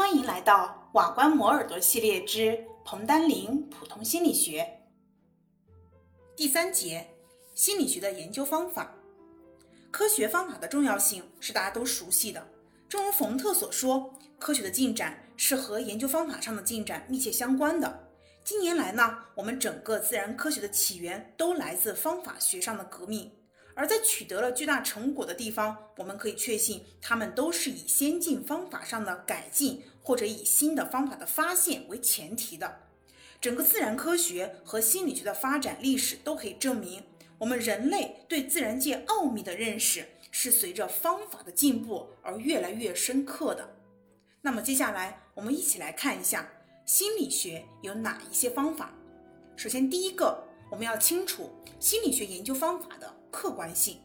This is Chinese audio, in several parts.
欢迎来到瓦官磨耳朵系列之彭丹林普通心理学第三节：心理学的研究方法。科学方法的重要性是大家都熟悉的。正如冯特所说，科学的进展是和研究方法上的进展密切相关的。近年来呢，我们整个自然科学的起源都来自方法学上的革命。而在取得了巨大成果的地方，我们可以确信，他们都是以先进方法上的改进，或者以新的方法的发现为前提的。整个自然科学和心理学的发展历史都可以证明，我们人类对自然界奥秘的认识是随着方法的进步而越来越深刻的。那么接下来，我们一起来看一下心理学有哪一些方法。首先，第一个，我们要清楚心理学研究方法的。客观性，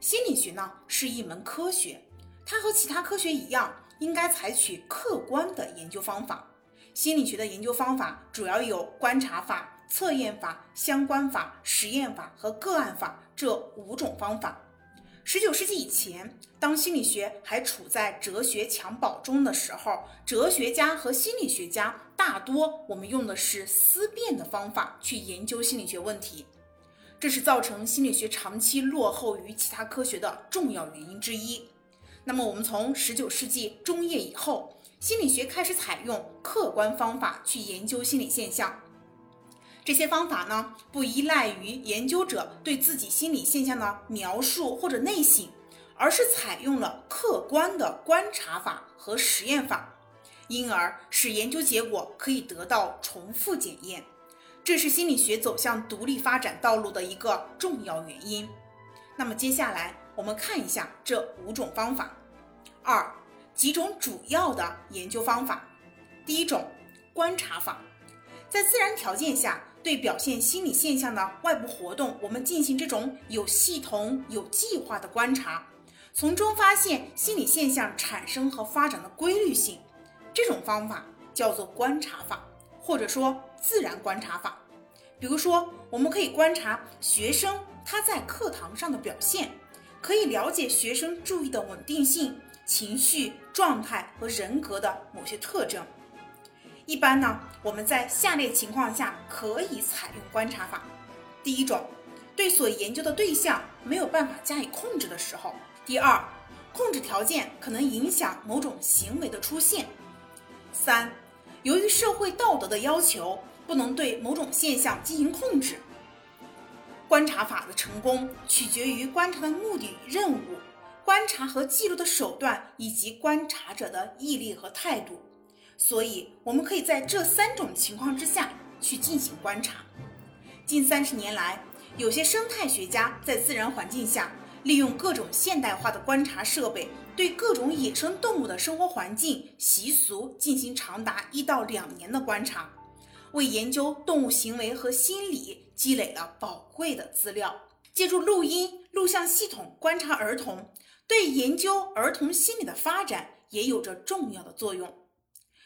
心理学呢是一门科学，它和其他科学一样，应该采取客观的研究方法。心理学的研究方法主要有观察法、测验法、相关法、实验法和个案法这五种方法。十九世纪以前，当心理学还处在哲学襁褓中的时候，哲学家和心理学家大多我们用的是思辨的方法去研究心理学问题。这是造成心理学长期落后于其他科学的重要原因之一。那么，我们从十九世纪中叶以后，心理学开始采用客观方法去研究心理现象。这些方法呢，不依赖于研究者对自己心理现象的描述或者内省，而是采用了客观的观察法和实验法，因而使研究结果可以得到重复检验。这是心理学走向独立发展道路的一个重要原因。那么接下来我们看一下这五种方法。二、几种主要的研究方法。第一种，观察法，在自然条件下，对表现心理现象的外部活动，我们进行这种有系统、有计划的观察，从中发现心理现象产生和发展的规律性。这种方法叫做观察法。或者说自然观察法，比如说，我们可以观察学生他在课堂上的表现，可以了解学生注意的稳定性、情绪状态和人格的某些特征。一般呢，我们在下列情况下可以采用观察法：第一种，对所研究的对象没有办法加以控制的时候；第二，控制条件可能影响某种行为的出现；三。由于社会道德的要求，不能对某种现象进行控制。观察法的成功取决于观察的目的、任务、观察和记录的手段以及观察者的毅力和态度。所以，我们可以在这三种情况之下去进行观察。近三十年来，有些生态学家在自然环境下利用各种现代化的观察设备。对各种野生动物的生活环境、习俗进行长达一到两年的观察，为研究动物行为和心理积累了宝贵的资料。借助录音、录像系统观察儿童，对研究儿童心理的发展也有着重要的作用。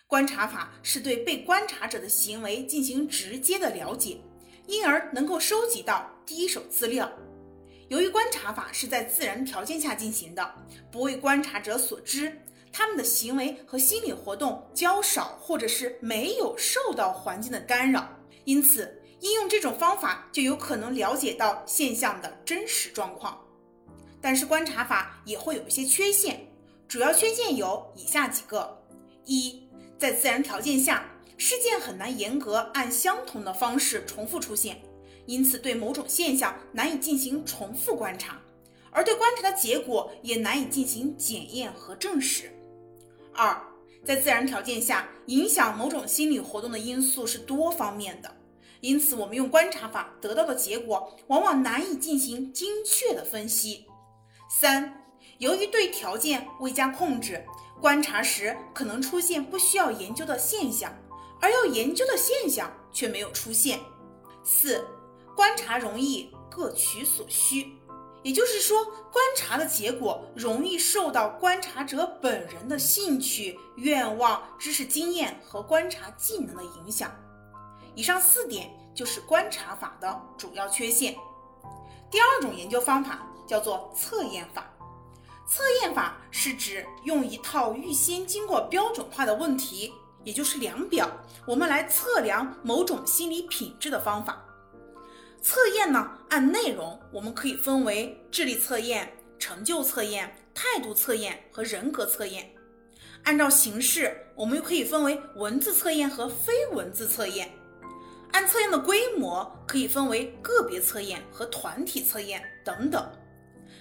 观察法是对被观察者的行为进行直接的了解，因而能够收集到第一手资料。由于观察法是在自然条件下进行的，不为观察者所知，他们的行为和心理活动较少，或者是没有受到环境的干扰，因此应用这种方法就有可能了解到现象的真实状况。但是观察法也会有一些缺陷，主要缺陷有以下几个：一，在自然条件下，事件很难严格按相同的方式重复出现。因此，对某种现象难以进行重复观察，而对观察的结果也难以进行检验和证实。二，在自然条件下，影响某种心理活动的因素是多方面的，因此我们用观察法得到的结果往往难以进行精确的分析。三，由于对条件未加控制，观察时可能出现不需要研究的现象，而要研究的现象却没有出现。四。观察容易各取所需，也就是说，观察的结果容易受到观察者本人的兴趣、愿望、知识经验和观察技能的影响。以上四点就是观察法的主要缺陷。第二种研究方法叫做测验法。测验法是指用一套预先经过标准化的问题，也就是量表，我们来测量某种心理品质的方法。测验呢，按内容我们可以分为智力测验、成就测验、态度测验和人格测验；按照形式，我们又可以分为文字测验和非文字测验；按测验的规模，可以分为个别测验和团体测验等等。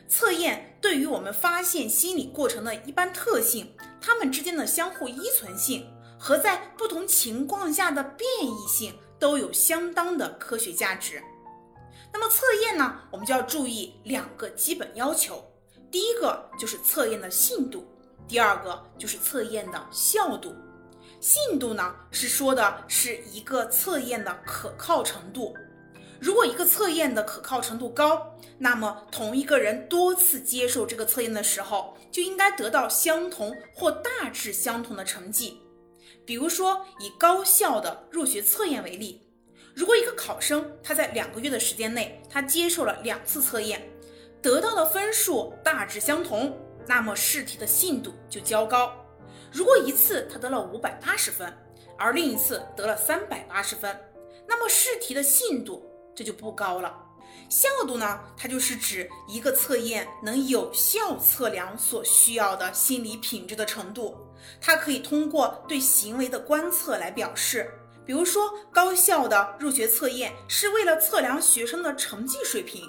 测验对于我们发现心理过程的一般特性、它们之间的相互依存性和在不同情况下的变异性都有相当的科学价值。那么测验呢，我们就要注意两个基本要求。第一个就是测验的信度，第二个就是测验的效度。信度呢，是说的是一个测验的可靠程度。如果一个测验的可靠程度高，那么同一个人多次接受这个测验的时候，就应该得到相同或大致相同的成绩。比如说，以高校的入学测验为例。如果一个考生他在两个月的时间内，他接受了两次测验，得到的分数大致相同，那么试题的信度就较高。如果一次他得了五百八十分，而另一次得了三百八十分，那么试题的信度这就不高了。效度呢，它就是指一个测验能有效测量所需要的心理品质的程度，它可以通过对行为的观测来表示。比如说，高校的入学测验是为了测量学生的成绩水平。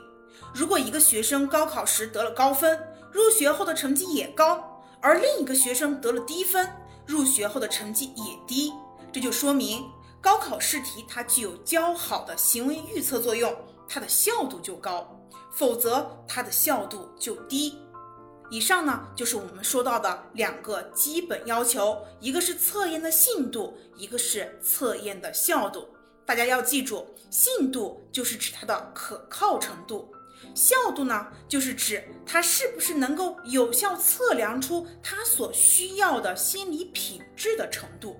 如果一个学生高考时得了高分，入学后的成绩也高；而另一个学生得了低分，入学后的成绩也低，这就说明高考试题它具有较好的行为预测作用，它的效度就高；否则，它的效度就低。以上呢，就是我们说到的两个基本要求，一个是测验的信度，一个是测验的效度。大家要记住，信度就是指它的可靠程度，效度呢，就是指它是不是能够有效测量出它所需要的心理品质的程度。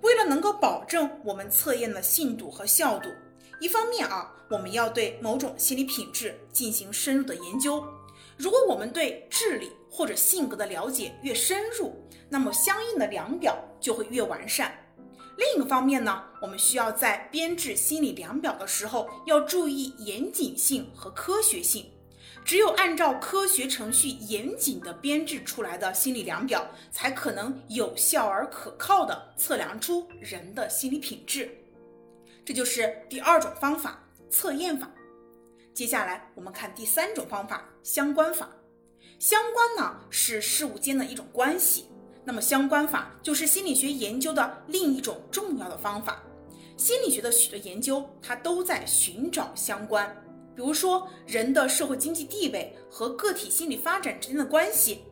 为了能够保证我们测验的信度和效度，一方面啊，我们要对某种心理品质进行深入的研究。如果我们对智力或者性格的了解越深入，那么相应的量表就会越完善。另一个方面呢，我们需要在编制心理量表的时候要注意严谨性和科学性。只有按照科学程序严谨地编制出来的心理量表，才可能有效而可靠地测量出人的心理品质。这就是第二种方法——测验法。接下来我们看第三种方法，相关法。相关呢是事物间的一种关系，那么相关法就是心理学研究的另一种重要的方法。心理学的许多研究，它都在寻找相关，比如说人的社会经济地位和个体心理发展之间的关系，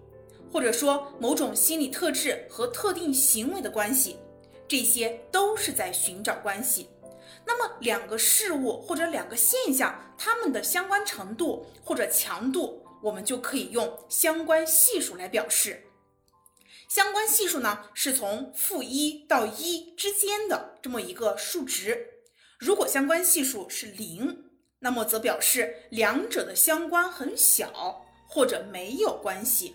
或者说某种心理特质和特定行为的关系，这些都是在寻找关系。那么，两个事物或者两个现象，它们的相关程度或者强度，我们就可以用相关系数来表示。相关系数呢，是从负一到一之间的这么一个数值。如果相关系数是零，那么则表示两者的相关很小或者没有关系。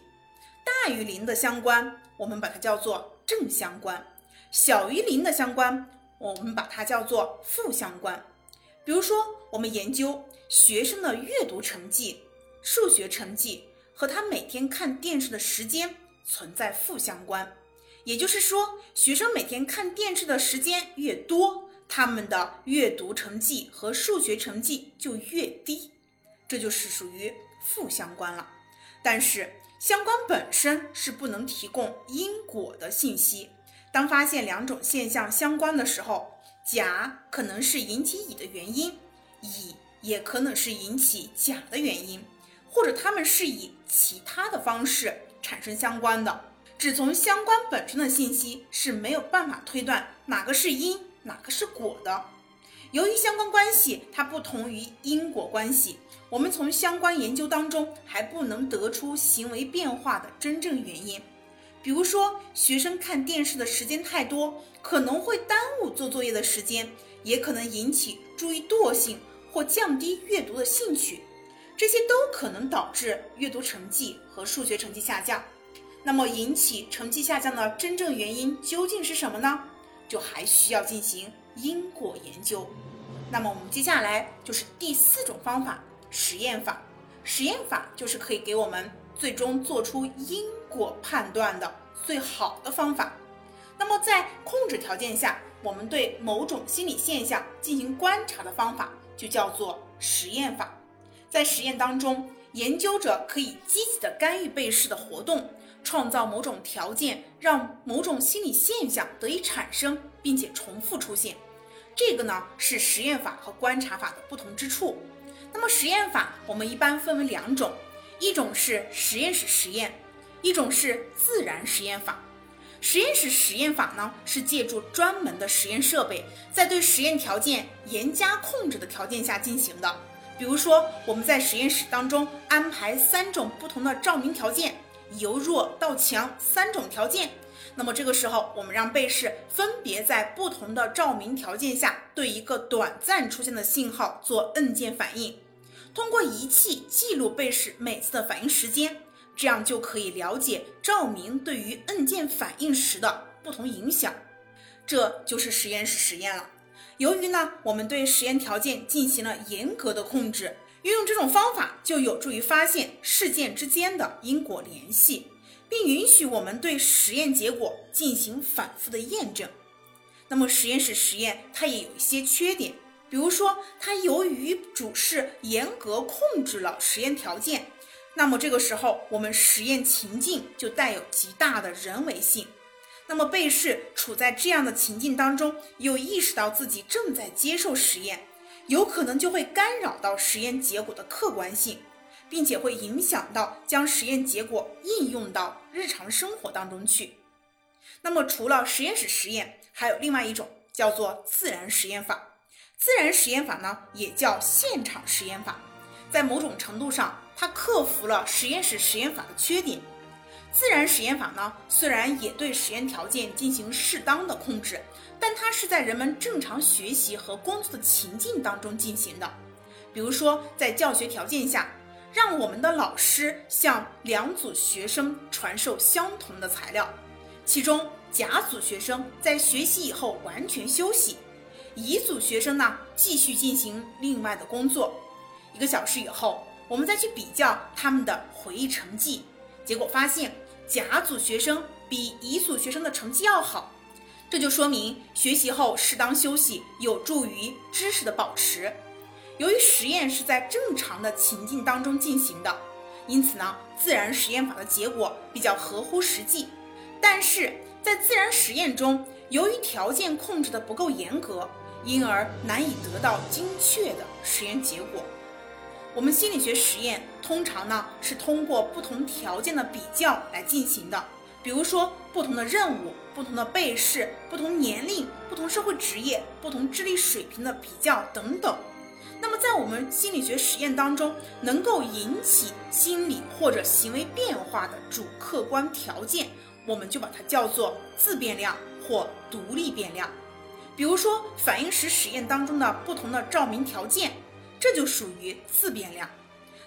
大于零的相关，我们把它叫做正相关；小于零的相关。我们把它叫做负相关。比如说，我们研究学生的阅读成绩、数学成绩和他每天看电视的时间存在负相关，也就是说，学生每天看电视的时间越多，他们的阅读成绩和数学成绩就越低，这就是属于负相关了。但是，相关本身是不能提供因果的信息。当发现两种现象相关的时候，甲可能是引起乙的原因，乙也可能是引起甲的原因，或者他们是以其他的方式产生相关的。只从相关本身的信息是没有办法推断哪个是因，哪个是果的。由于相关关系它不同于因果关系，我们从相关研究当中还不能得出行为变化的真正原因。比如说，学生看电视的时间太多，可能会耽误做作业的时间，也可能引起注意惰性或降低阅读的兴趣，这些都可能导致阅读成绩和数学成绩下降。那么引起成绩下降的真正原因究竟是什么呢？就还需要进行因果研究。那么我们接下来就是第四种方法——实验法。实验法就是可以给我们最终做出因果判断的最好的方法。那么在控制条件下，我们对某种心理现象进行观察的方法就叫做实验法。在实验当中，研究者可以积极的干预被试的活动。创造某种条件，让某种心理现象得以产生，并且重复出现。这个呢是实验法和观察法的不同之处。那么实验法我们一般分为两种，一种是实验室实验，一种是自然实验法。实验室实验法呢是借助专门的实验设备，在对实验条件严加控制的条件下进行的。比如说，我们在实验室当中安排三种不同的照明条件。由弱到强三种条件，那么这个时候，我们让被试分别在不同的照明条件下，对一个短暂出现的信号做摁键反应，通过仪器记录被试每次的反应时间，这样就可以了解照明对于摁键反应时的不同影响。这就是实验室实验了。由于呢，我们对实验条件进行了严格的控制。运用这种方法，就有助于发现事件之间的因果联系，并允许我们对实验结果进行反复的验证。那么，实验室实验它也有一些缺点，比如说，它由于主试严格控制了实验条件，那么这个时候我们实验情境就带有极大的人为性。那么，被试处在这样的情境当中，又意识到自己正在接受实验。有可能就会干扰到实验结果的客观性，并且会影响到将实验结果应用到日常生活当中去。那么，除了实验室实验，还有另外一种叫做自然实验法。自然实验法呢，也叫现场实验法，在某种程度上，它克服了实验室实验法的缺点。自然实验法呢，虽然也对实验条件进行适当的控制。但它是在人们正常学习和工作的情境当中进行的，比如说在教学条件下，让我们的老师向两组学生传授相同的材料，其中甲组学生在学习以后完全休息，乙组学生呢继续进行另外的工作。一个小时以后，我们再去比较他们的回忆成绩，结果发现甲组学生比乙组学生的成绩要好。这就说明学习后适当休息有助于知识的保持。由于实验是在正常的情境当中进行的，因此呢，自然实验法的结果比较合乎实际。但是在自然实验中，由于条件控制的不够严格，因而难以得到精确的实验结果。我们心理学实验通常呢是通过不同条件的比较来进行的。比如说，不同的任务、不同的被试、不同年龄、不同社会职业、不同智力水平的比较等等。那么，在我们心理学实验当中，能够引起心理或者行为变化的主客观条件，我们就把它叫做自变量或独立变量。比如说，反应时实验当中的不同的照明条件，这就属于自变量。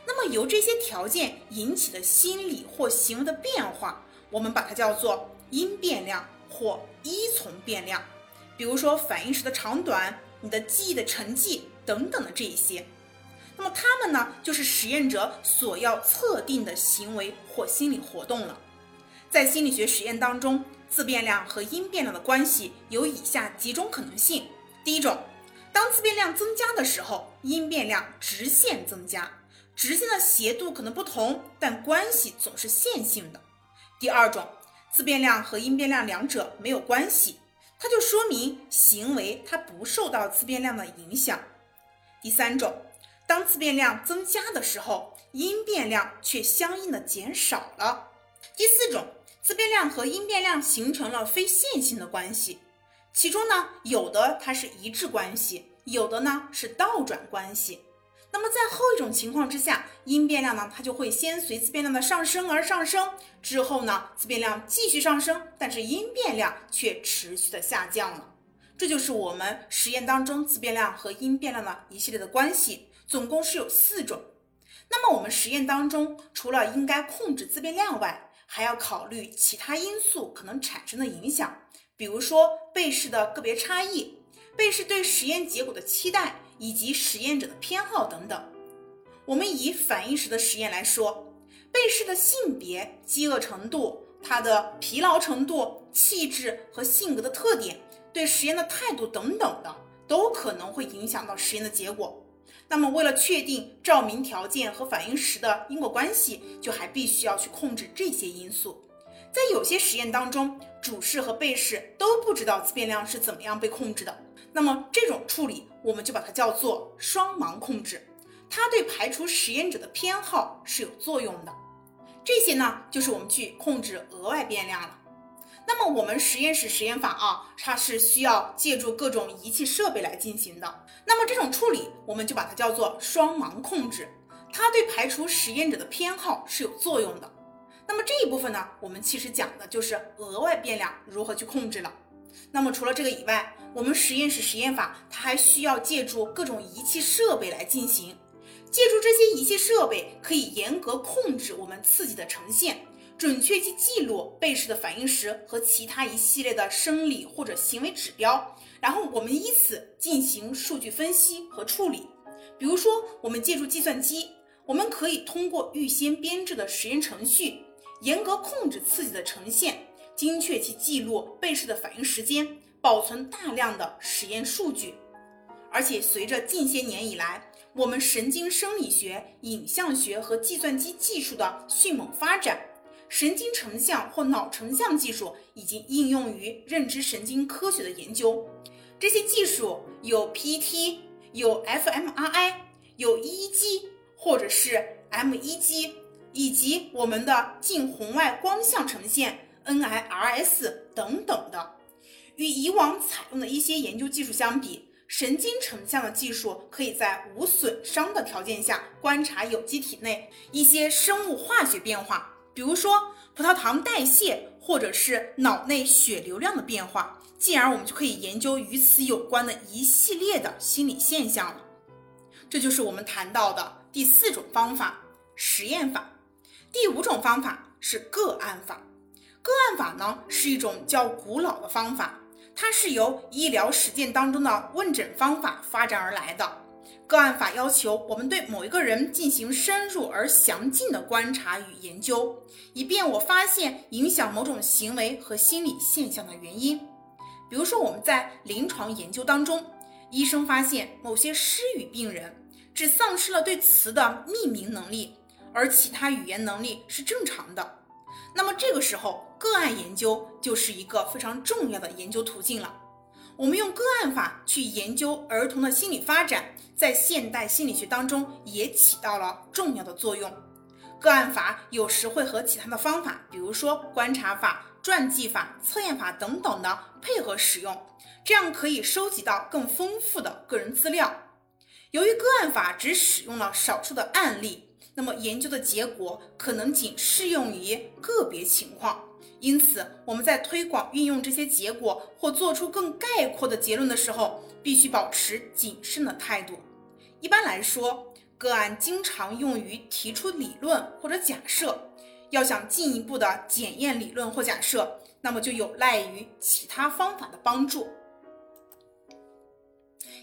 那么，由这些条件引起的心理或行为的变化。我们把它叫做因变量或依从变量，比如说反应时的长短、你的记忆的成绩等等的这一些。那么它们呢，就是实验者所要测定的行为或心理活动了。在心理学实验当中，自变量和因变量的关系有以下几种可能性：第一种，当自变量增加的时候，因变量直线增加，直线的斜度可能不同，但关系总是线性的。第二种，自变量和因变量两者没有关系，它就说明行为它不受到自变量的影响。第三种，当自变量增加的时候，因变量却相应的减少了。第四种，自变量和因变量形成了非线性的关系，其中呢，有的它是一致关系，有的呢是倒转关系。那么在后一种情况之下，因变量呢，它就会先随自变量的上升而上升，之后呢，自变量继续上升，但是因变量却持续的下降了。这就是我们实验当中自变量和因变量的一系列的关系，总共是有四种。那么我们实验当中，除了应该控制自变量外，还要考虑其他因素可能产生的影响，比如说被试的个别差异、被试对实验结果的期待以及实验者的偏好等等。我们以反应时的实验来说，被试的性别、饥饿程度、他的疲劳程度、气质和性格的特点、对实验的态度等等的，都可能会影响到实验的结果。那么，为了确定照明条件和反应时的因果关系，就还必须要去控制这些因素。在有些实验当中，主试和被试都不知道自变量是怎么样被控制的，那么这种处理我们就把它叫做双盲控制，它对排除实验者的偏好是有作用的。这些呢，就是我们去控制额外变量了。那么我们实验室实验法啊，它是需要借助各种仪器设备来进行的。那么这种处理，我们就把它叫做双盲控制，它对排除实验者的偏好是有作用的。那么这一部分呢，我们其实讲的就是额外变量如何去控制了。那么除了这个以外，我们实验室实验法它还需要借助各种仪器设备来进行。借助这些仪器设备，可以严格控制我们刺激的呈现。准确去记录被试的反应时和其他一系列的生理或者行为指标，然后我们以此进行数据分析和处理。比如说，我们借助计算机，我们可以通过预先编制的实验程序，严格控制刺激的呈现，精确其记录被试的反应时间，保存大量的实验数据。而且，随着近些年以来，我们神经生理学、影像学和计算机技术的迅猛发展。神经成像或脑成像技术已经应用于认知神经科学的研究。这些技术有 PET，有 fMRI，有 EEG 或者是 MEG，以及我们的近红外光像呈现 NIRS 等等的。与以往采用的一些研究技术相比，神经成像的技术可以在无损伤的条件下观察有机体内一些生物化学变化。比如说葡萄糖代谢，或者是脑内血流量的变化，进而我们就可以研究与此有关的一系列的心理现象了。这就是我们谈到的第四种方法——实验法。第五种方法是个案法。个案法呢是一种较古老的方法，它是由医疗实践当中的问诊方法发展而来的。个案法要求我们对某一个人进行深入而详尽的观察与研究，以便我发现影响某种行为和心理现象的原因。比如说，我们在临床研究当中，医生发现某些失语病人只丧失了对词的命名能力，而其他语言能力是正常的。那么这个时候，个案研究就是一个非常重要的研究途径了。我们用个案法去研究儿童的心理发展，在现代心理学当中也起到了重要的作用。个案法有时会和其他的方法，比如说观察法、传记法、测验法等等的配合使用，这样可以收集到更丰富的个人资料。由于个案法只使用了少数的案例，那么研究的结果可能仅适用于个别情况。因此，我们在推广运用这些结果或做出更概括的结论的时候，必须保持谨慎的态度。一般来说，个案经常用于提出理论或者假设。要想进一步的检验理论或假设，那么就有赖于其他方法的帮助。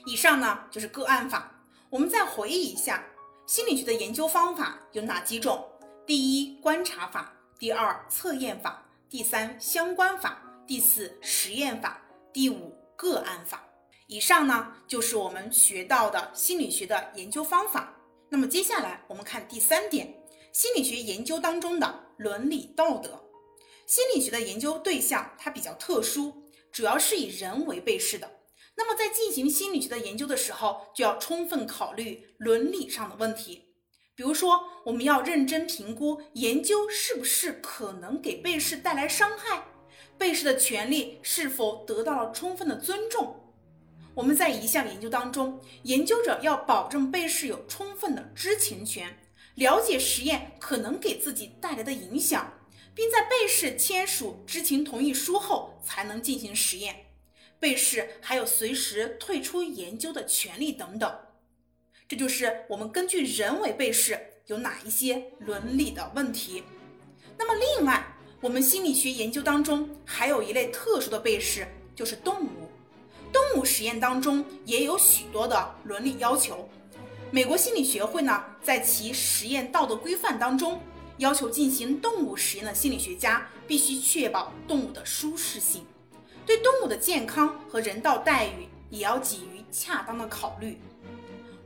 以上呢就是个案法。我们再回忆一下，心理学的研究方法有哪几种？第一，观察法；第二，测验法。第三，相关法；第四，实验法；第五，个案法。以上呢，就是我们学到的心理学的研究方法。那么接下来我们看第三点，心理学研究当中的伦理道德。心理学的研究对象它比较特殊，主要是以人为被试的。那么在进行心理学的研究的时候，就要充分考虑伦理上的问题。比如说，我们要认真评估研究是不是可能给被试带来伤害，被试的权利是否得到了充分的尊重。我们在一项研究当中，研究者要保证被试有充分的知情权，了解实验可能给自己带来的影响，并在被试签署知情同意书后才能进行实验。被试还有随时退出研究的权利等等。这就是我们根据人为被试有哪一些伦理的问题。那么，另外，我们心理学研究当中还有一类特殊的被试，就是动物。动物实验当中也有许多的伦理要求。美国心理学会呢，在其实验道德规范当中，要求进行动物实验的心理学家必须确保动物的舒适性，对动物的健康和人道待遇也要给予恰当的考虑。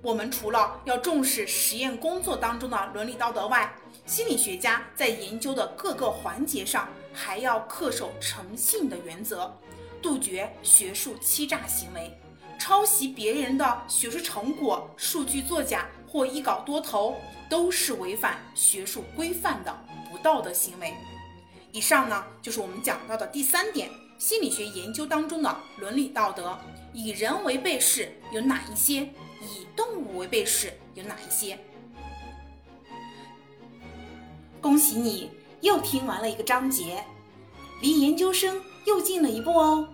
我们除了要重视实验工作当中的伦理道德外，心理学家在研究的各个环节上还要恪守诚信的原则，杜绝学术欺诈行为。抄袭别人的学术成果、数据作假或一稿多投，都是违反学术规范的不道德行为。以上呢，就是我们讲到的第三点：心理学研究当中的伦理道德。以人为被试有哪一些？以动物为被试有哪一些？恭喜你又听完了一个章节，离研究生又近了一步哦。